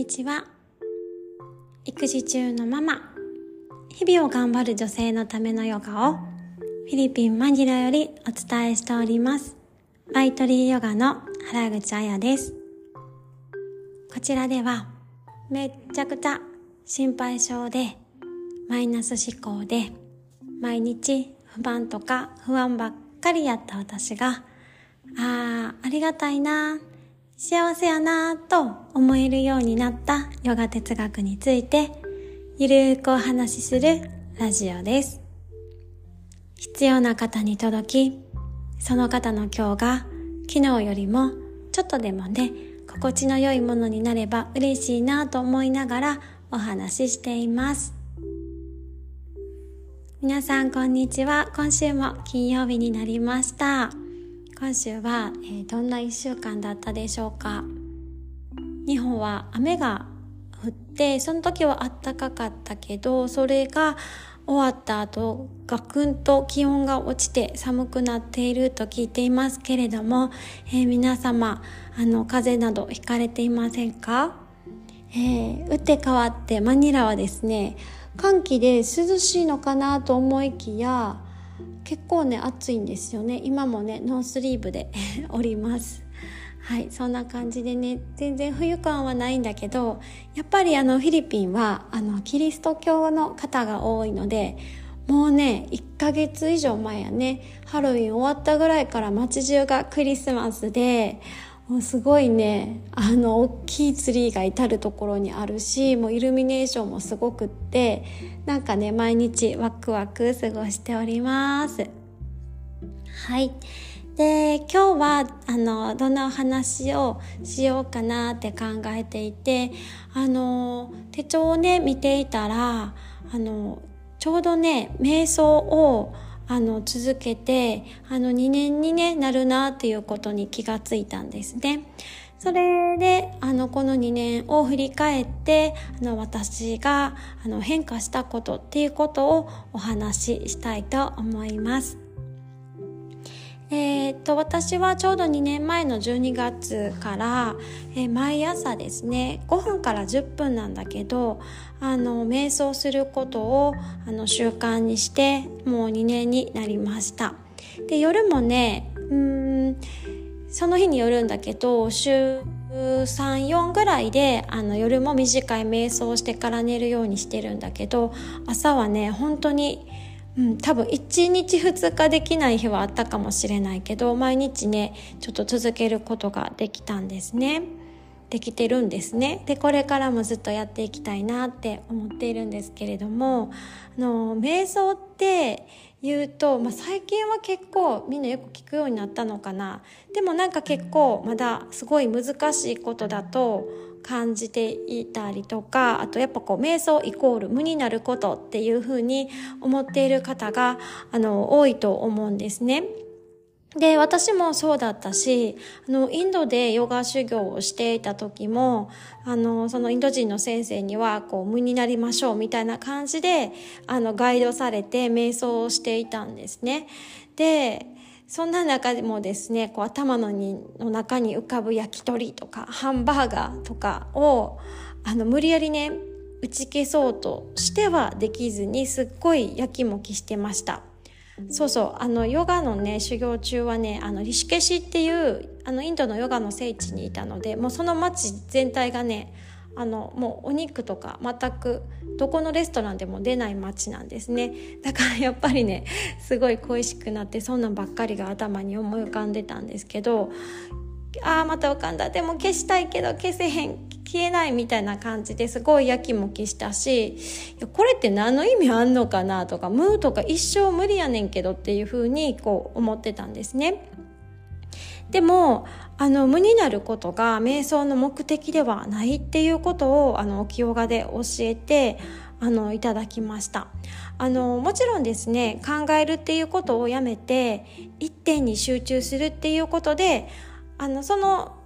にちは。育児中のママ日々を頑張る女性のためのヨガをフィリピンマニラよりお伝えしております。バイトリーヨガの原口彩です。こちらではめっちゃくちゃ心配性でマイナス思考で毎日不満とか不安ばっかりやった私がああ、ありがたいな、幸せやなぁ、と思えるようになったヨガ哲学について、ゆるーくお話しするラジオです。必要な方に届き、その方の今日が昨日よりもちょっとでもね、心地の良いものになれば嬉しいなと思いながらお話ししています。皆さんこんにちは。今週も金曜日になりました。今週は、えー、どんな1週間だったでしょうか？日本は雨が降ってその時はあったかかったけどそれが終わった後ガクンと気温が落ちて寒くなっていると聞いていますけれども、えー、皆様あの風邪などひかれていませんか、えー、打って変わってマニラはですね乾季で涼しいのかなと思いきや結構ね暑いんですよね。今もねノースリーブで おります。はいそんな感じでね。全然冬感はないんだけどやっぱりあのフィリピンはあのキリスト教の方が多いのでもうね1ヶ月以上前やねハロウィン終わったぐらいから街中がクリスマスでもうすごいね。あの大きいツリーが至る所にあるしもうイルミネーションもすごくってなんかね毎日ワクワク過ごしております。はい。で今日はあのどんなお話をしようかなって考えていてあの手帳をね見ていたらあのちょうどね瞑想をあの続けてあの2年に、ね、なるなっていうことに気がついたんですね。それであのこの2年を振り返ってあの私があの変化したことっていうことをお話ししたいと思います。えー、っと私はちょうど2年前の12月から、えー、毎朝ですね5分から10分なんだけどあの瞑想することをあの習慣にしてもう2年になりました。で夜もねうんその日によるんだけど週34ぐらいであの夜も短い瞑想してから寝るようにしてるんだけど朝はね本当にうん、多分1日2日できない日はあったかもしれないけど毎日ねちょっと続けることができたんですね。できてるんですね。でこれからもずっとやっていきたいなって思っているんですけれどもあの瞑想って言うと、まあ、最近は結構みんなよく聞くようになったのかな。でもなんか結構まだすごい難しいことだと感じていたりとかあとやっぱこう瞑想イコール無になることっていうふうに思っている方があの多いと思うんですね。で、私もそうだったし、あの、インドでヨガ修行をしていた時も、あの、そのインド人の先生には、こう、無になりましょうみたいな感じで、あの、ガイドされて瞑想をしていたんですね。で、そんな中でもですね、こう頭のにの中に浮かぶ焼き鳥とかハンバーガーとかをあの無理やりね打ち消そうとしてはできずにすっごいやきもきしてました。そうそうあのヨガのね修行中はねあのリシケシっていうあのインドのヨガの聖地にいたのでもうその街全体がねあのもうお肉とか全くどこのレストランでも出ない街なんですねだからやっぱりね すごい恋しくなってそんなんばっかりが頭に思い浮かんでたんですけどああまた浮かんだでも消したいけど消せへん消えないみたいな感じですごいやきもきしたしこれって何の意味あんのかなとかムーとか一生無理やねんけどっていうふうにこう思ってたんですね。でもあの無になることが瞑想の目的ではないっていうことをあの清画で教えてあのいただきました。あのもちろんですね考えるっていうことをやめて一点に集中するっていうことであのその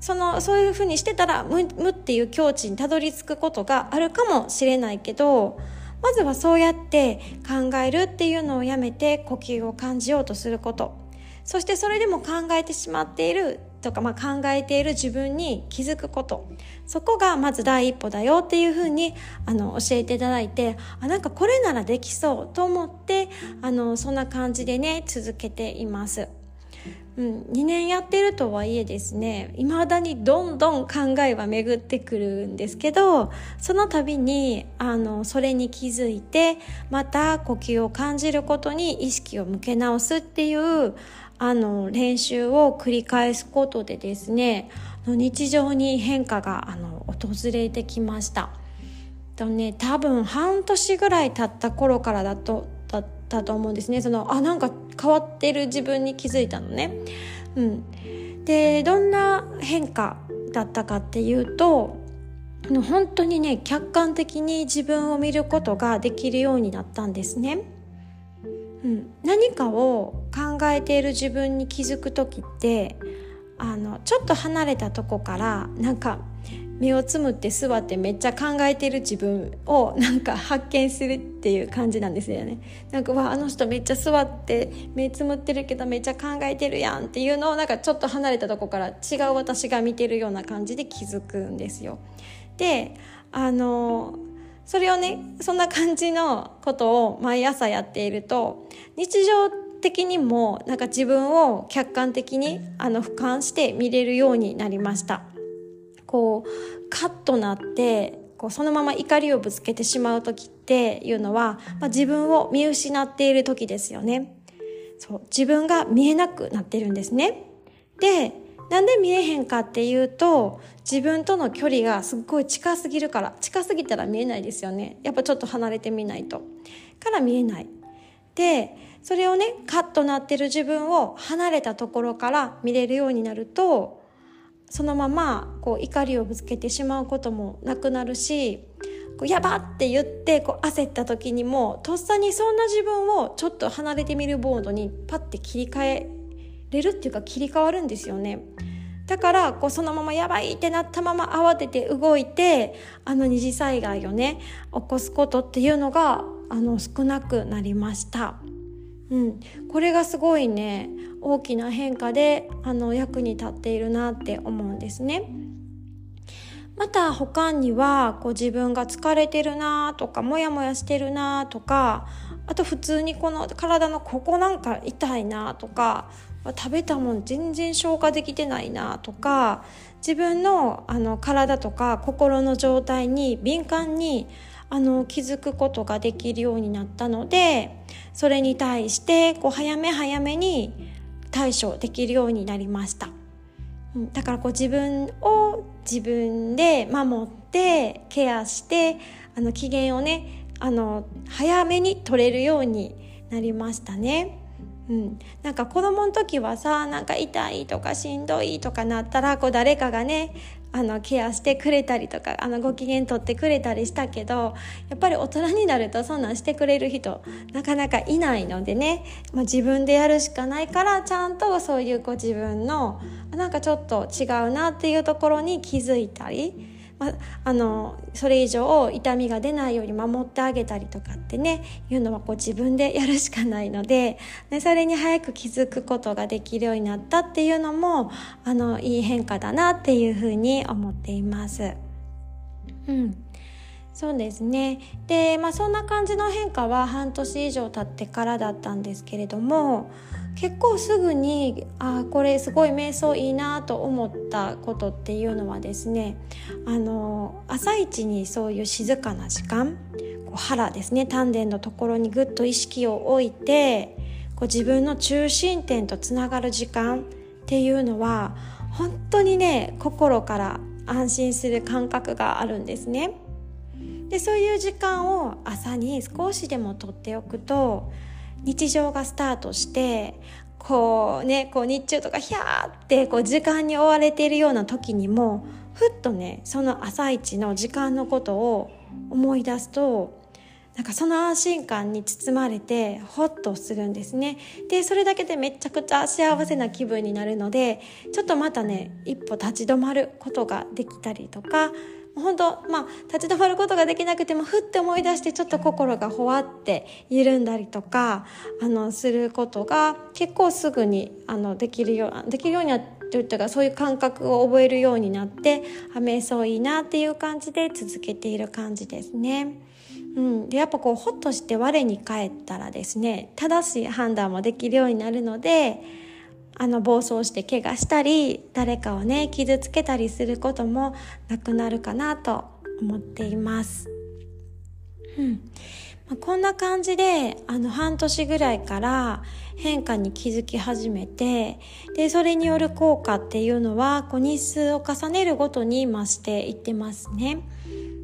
そのそういうふうにしてたら無無っていう境地にたどり着くことがあるかもしれないけどまずはそうやって考えるっていうのをやめて呼吸を感じようとすること。そしてそれでも考えてしまっているとか、まあ、考えている自分に気づくことそこがまず第一歩だよっていうふうにあの教えていただいてあなんかこれならできそうと思ってあのそんな感じでね続けています。うん、2年やってるとはいえですね未だにどんどん考えは巡ってくるんですけどその度にあのそれに気づいてまた呼吸を感じることに意識を向け直すっていうあの練習を繰り返すことでですね日常に変化があの訪れてきました。とね多分半年ぐらい経った頃からだとたと思うんですねそのあなんか変わってる自分に気づいたのね。うん、でどんな変化だったかっていうと本当にね客観的に自分を見ることができるようになったんですね。うん、何かを考えている自分に気づく時ってあのちょっと離れたとこからなんか目をつむって座ってめっちゃ考えてる自分をなんか発見するっていう感じなんですよね。なんかわあの人めっちゃ座って目つむってるけどめっちゃ考えてるやんっていうのをなんかちょっと離れたとこから違う私が見てるような感じで気づくんですよ。であのそれをねそんな感じのことを毎朝やっていると日常的にもなんか自分を客観的にあの俯瞰して見れるようになりました。こうカッとなってこうそのまま怒りをぶつけてしまう時っていうのは、まあ、自分を見失っている時ですよね。そう自分が見えなくなってるんですね。でなんで見えへんかっていうと自分との距離がすっごい近すぎるから近すぎたら見えないですよね。やっぱちょっと離れてみないと。から見えない。でそれをねカッとなってる自分を離れたところから見れるようになるとそのままこう怒りをぶつけてしまうこともなくなるしこうやばって言ってこう焦った時にもとっさにそんな自分をちょっと離れてみるボードにパッて切り替えれるっていうか切り替わるんですよね。だからこうそのままやばいってなったまま慌てて動いてあの二次災害をね起こすことっていうのがあの少なくなりました。うん、これがすごいね大きな変化であの役に立っているなって思うんですね。また他にはこう自分が疲れてるなとかモヤモヤしてるなとかあと普通にこの体のここなんか痛いなとか食べたもん全然消化できてないなとか自分のあの体とか心の状態に敏感にあの気づくことができるようになったのでそれに対してこう早め早めに対処できるようになりました。だからこう自分を自分で守ってケアしてあの機嫌をねあの早めに取れるようになりましたね。うん、なんか子供の時はさなんか痛いとかしんどいとかなったらこう誰かがねあのケアしてくれたりとかあのご機嫌取ってくれたりしたけどやっぱり大人になるとそんなんしてくれる人なかなかいないのでね、まあ、自分でやるしかないからちゃんとそういうこう自分のなんかちょっと違うなっていうところに気づいたり。まあのそれ以上痛みが出ないように守ってあげたりとかってねいうのはこう自分でやるしかないので、ね、それに早く気づくことができるようになったっていうのもあのいい変化だなっていうふうに思っています。うんそうですねで、まあ、そんな感じの変化は半年以上経ってからだったんですけれども結構すぐにあこれすごい瞑想いいなと思ったことっていうのはですねあの朝一にそういう静かな時間こう腹ですね丹田のところにぐっと意識を置いてこう自分の中心点とつながる時間っていうのは本当にね心から安心する感覚があるんですね。でそういう時間を朝に少しでもとっておくと日常がスタートしてこうねこう日中とかヒャーってこう時間に追われているような時にもふっとねその朝一の時間のことを思い出すとなんかその安心感に包まれてホッとするんですね。でそれだけでめちゃくちゃ幸せな気分になるのでちょっとまたね一歩立ち止まることができたりとか本当まあ立ち止まることができなくてもふって思い出してちょっと心がほわって緩んだりとかあのすることが結構すぐにあのできるようできるようにはといったかそういう感覚を覚えるようになってあ瞑想いいなっていう感じで続けている感じですね。うん、でやっぱこうほっとして我に返ったらですね正しい判断もできるようになるのであの暴走して怪我したり誰かをね傷つけたりすることもなくなるかなと思っています。うんまあ、こんな感じであの半年ぐらいから変化に気づき始めてでそれによる効果っていうのはこう日数を重ねるごとに増していってますね。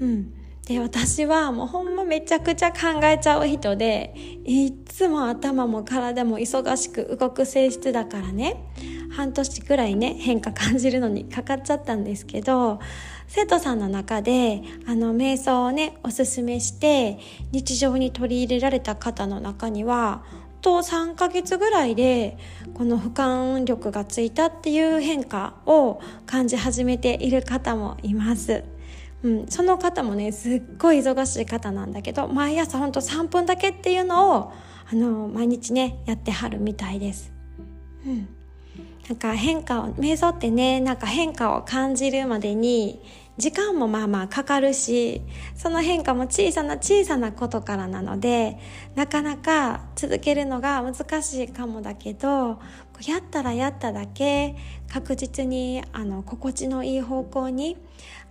うん、で私はもうほんまめちゃくちゃ考えちゃう人でいつも頭も体も忙しく動く性質だからね半年ぐらいね変化感じるのにかかっちゃったんですけど生徒さんの中であの瞑想をねおすすめして日常に取り入れられた方の中にはと3ヶ月ぐらいでこの俯瞰力がついたっていう変化を感じ始めている方もいます。うん、その方もねすっごい忙しい方なんだけど毎朝ほんと3分だけっていうのをあの毎日ねやってはるみたいです。うんなんか変化を瞑想ってねなんか変化を感じるまでに時間もまあまあかかるしその変化も小さな小さなことからなのでなかなか続けるのが難しいかもだけどやったらやっただけ確実にあの心地のいい方向に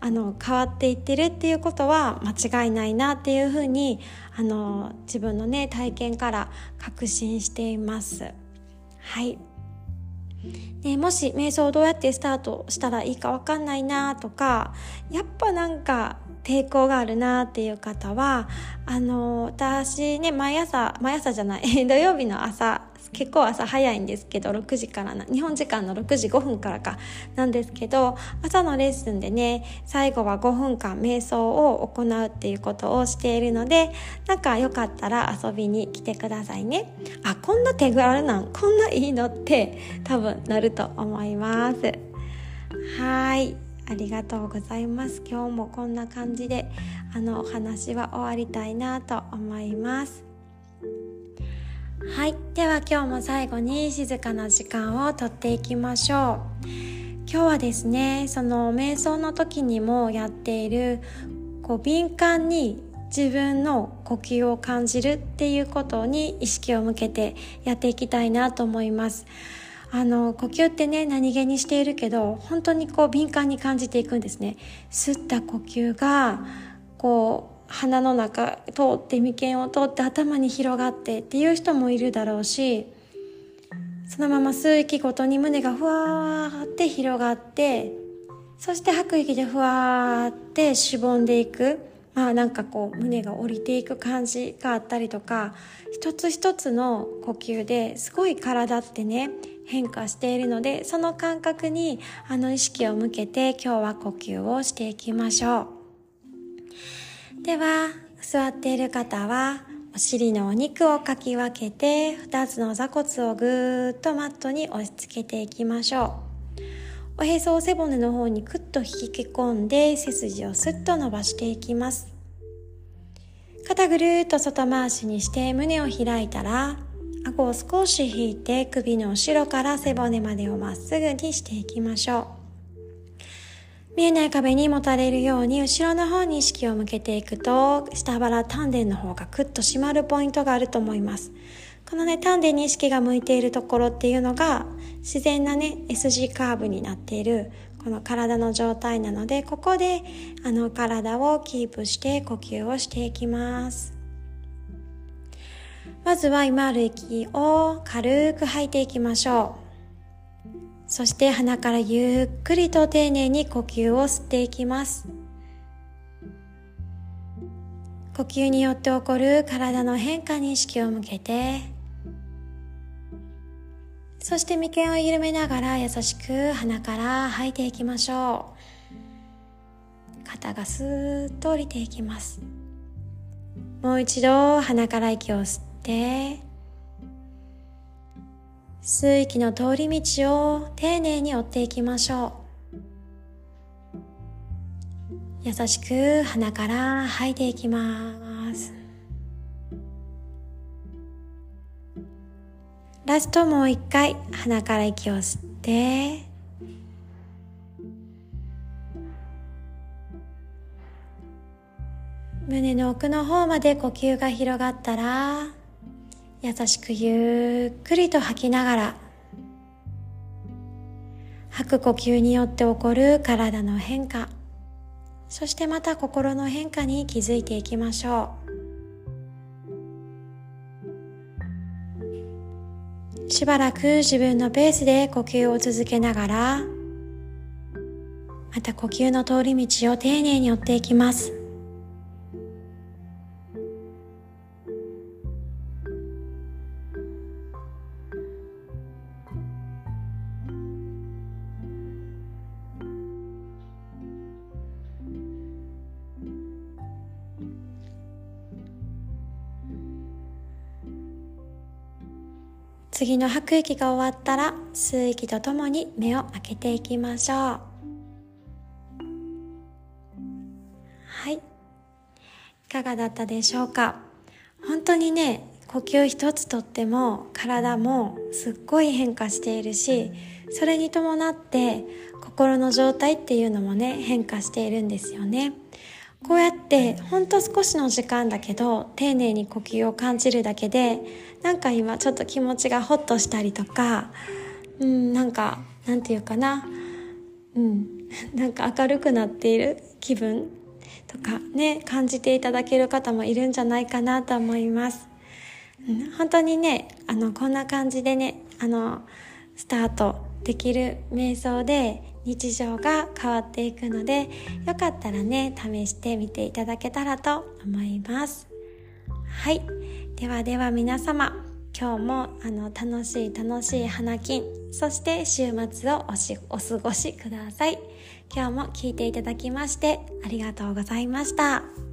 あの変わっていってるっていうことは間違いないなっていうふうにあの自分のね体験から確信しています。はいでもし瞑想をどうやってスタートしたらいいか分かんないなとかやっぱなんか抵抗があるなっていう方はあの私ね毎朝毎朝じゃない 土曜日の朝結構朝早いんですけど6時からな日本時間の6時5分からかなんですけど朝のレッスンでね最後は5分間瞑想を行うっていうことをしているのでなんかよかったら遊びに来てくださいね。あこんな手軽なんこんないいのって多分なると思います。はい。ありがとうございます。今日もこんな感じであのお話は終わりたいなと思います。はいでは今日も最後に静かな時間をとっていきましょう。今日はですねその瞑想の時にもやっているこう敏感に自分の呼吸を感じるっていうことに意識を向けてやっていきたいなと思います。あの呼吸ってね何気にしているけど本当にこう敏感に感じていくんですね。吸った呼吸がこう鼻の中通って眉間を通って頭に広がってっていう人もいるだろうしそのまま吸う息ごとに胸がふわーって広がってそして吐く息でふわーってしぼんでいくまあなんかこう胸が降りていく感じがあったりとか一つ一つの呼吸ですごい体ってね変化しているのでその感覚にあの意識を向けて今日は呼吸をしていきましょう。では座っている方はお尻のお肉をかき分けて2つの座骨をぐーっとマットに押し付けていきましょう。おへそを背骨の方にクッと引き込んで背筋をスッと伸ばしていきます。肩ぐるっと外回しにして胸を開いたら顎を少し引いて首の後ろから背骨までをまっすぐにしていきましょう。見えない壁にもたれるように後ろの方に意識を向けていくと下腹丹田の方がクッと締まるポイントがあると思います。このね丹田に意識が向いているところっていうのが自然なね S 字カーブになっているこの体の状態なのでここであの体をキープして呼吸をしていきます。まずは今ある息を軽く吐いていきましょう。そして鼻からゆっくりと丁寧に呼吸を吸っていきます。呼吸によって起こる体の変化に意識を向けてそして眉間を緩めながら優しく鼻から吐いていきましょう。肩がスーッと降りていきます。もう一度鼻から息を吸って吸う息の通り道を丁寧に追っていきましょう。優しく鼻から吐いていきます。ラストもう一回鼻から息を吸って。胸の奥の方まで呼吸が広がったら優しくゆっくりと吐きながら吐く呼吸によって起こる体の変化そしてまた心の変化に気づいていきましょう。しばらく自分のペースで呼吸を続けながらまた呼吸の通り道を丁寧に追っていきます。次の吐く息が終わったら吸う息とともに目を開けていきましょう。はい。いかがだったでしょうか？本当にね呼吸一つとっても体もすっごい変化しているしそれに伴って心の状態っていうのもね変化しているんですよね。こうやってほんと少しの時間だけど丁寧に呼吸を感じるだけでなんか今ちょっと気持ちがホッとしたりとかうんなんかなんていうかな。うん なんか明るくなっている気分とかね感じていただける方もいるんじゃないかなと思います、うん、本当にねあのこんな感じでねあのスタートできる瞑想で日常が変わっていくのでよかったらね試してみていただけたらと思います。はい。ではでは皆様今日もあの楽しい楽しい花金そして週末をおしお過ごしください。今日も聞いていただきましてありがとうございました。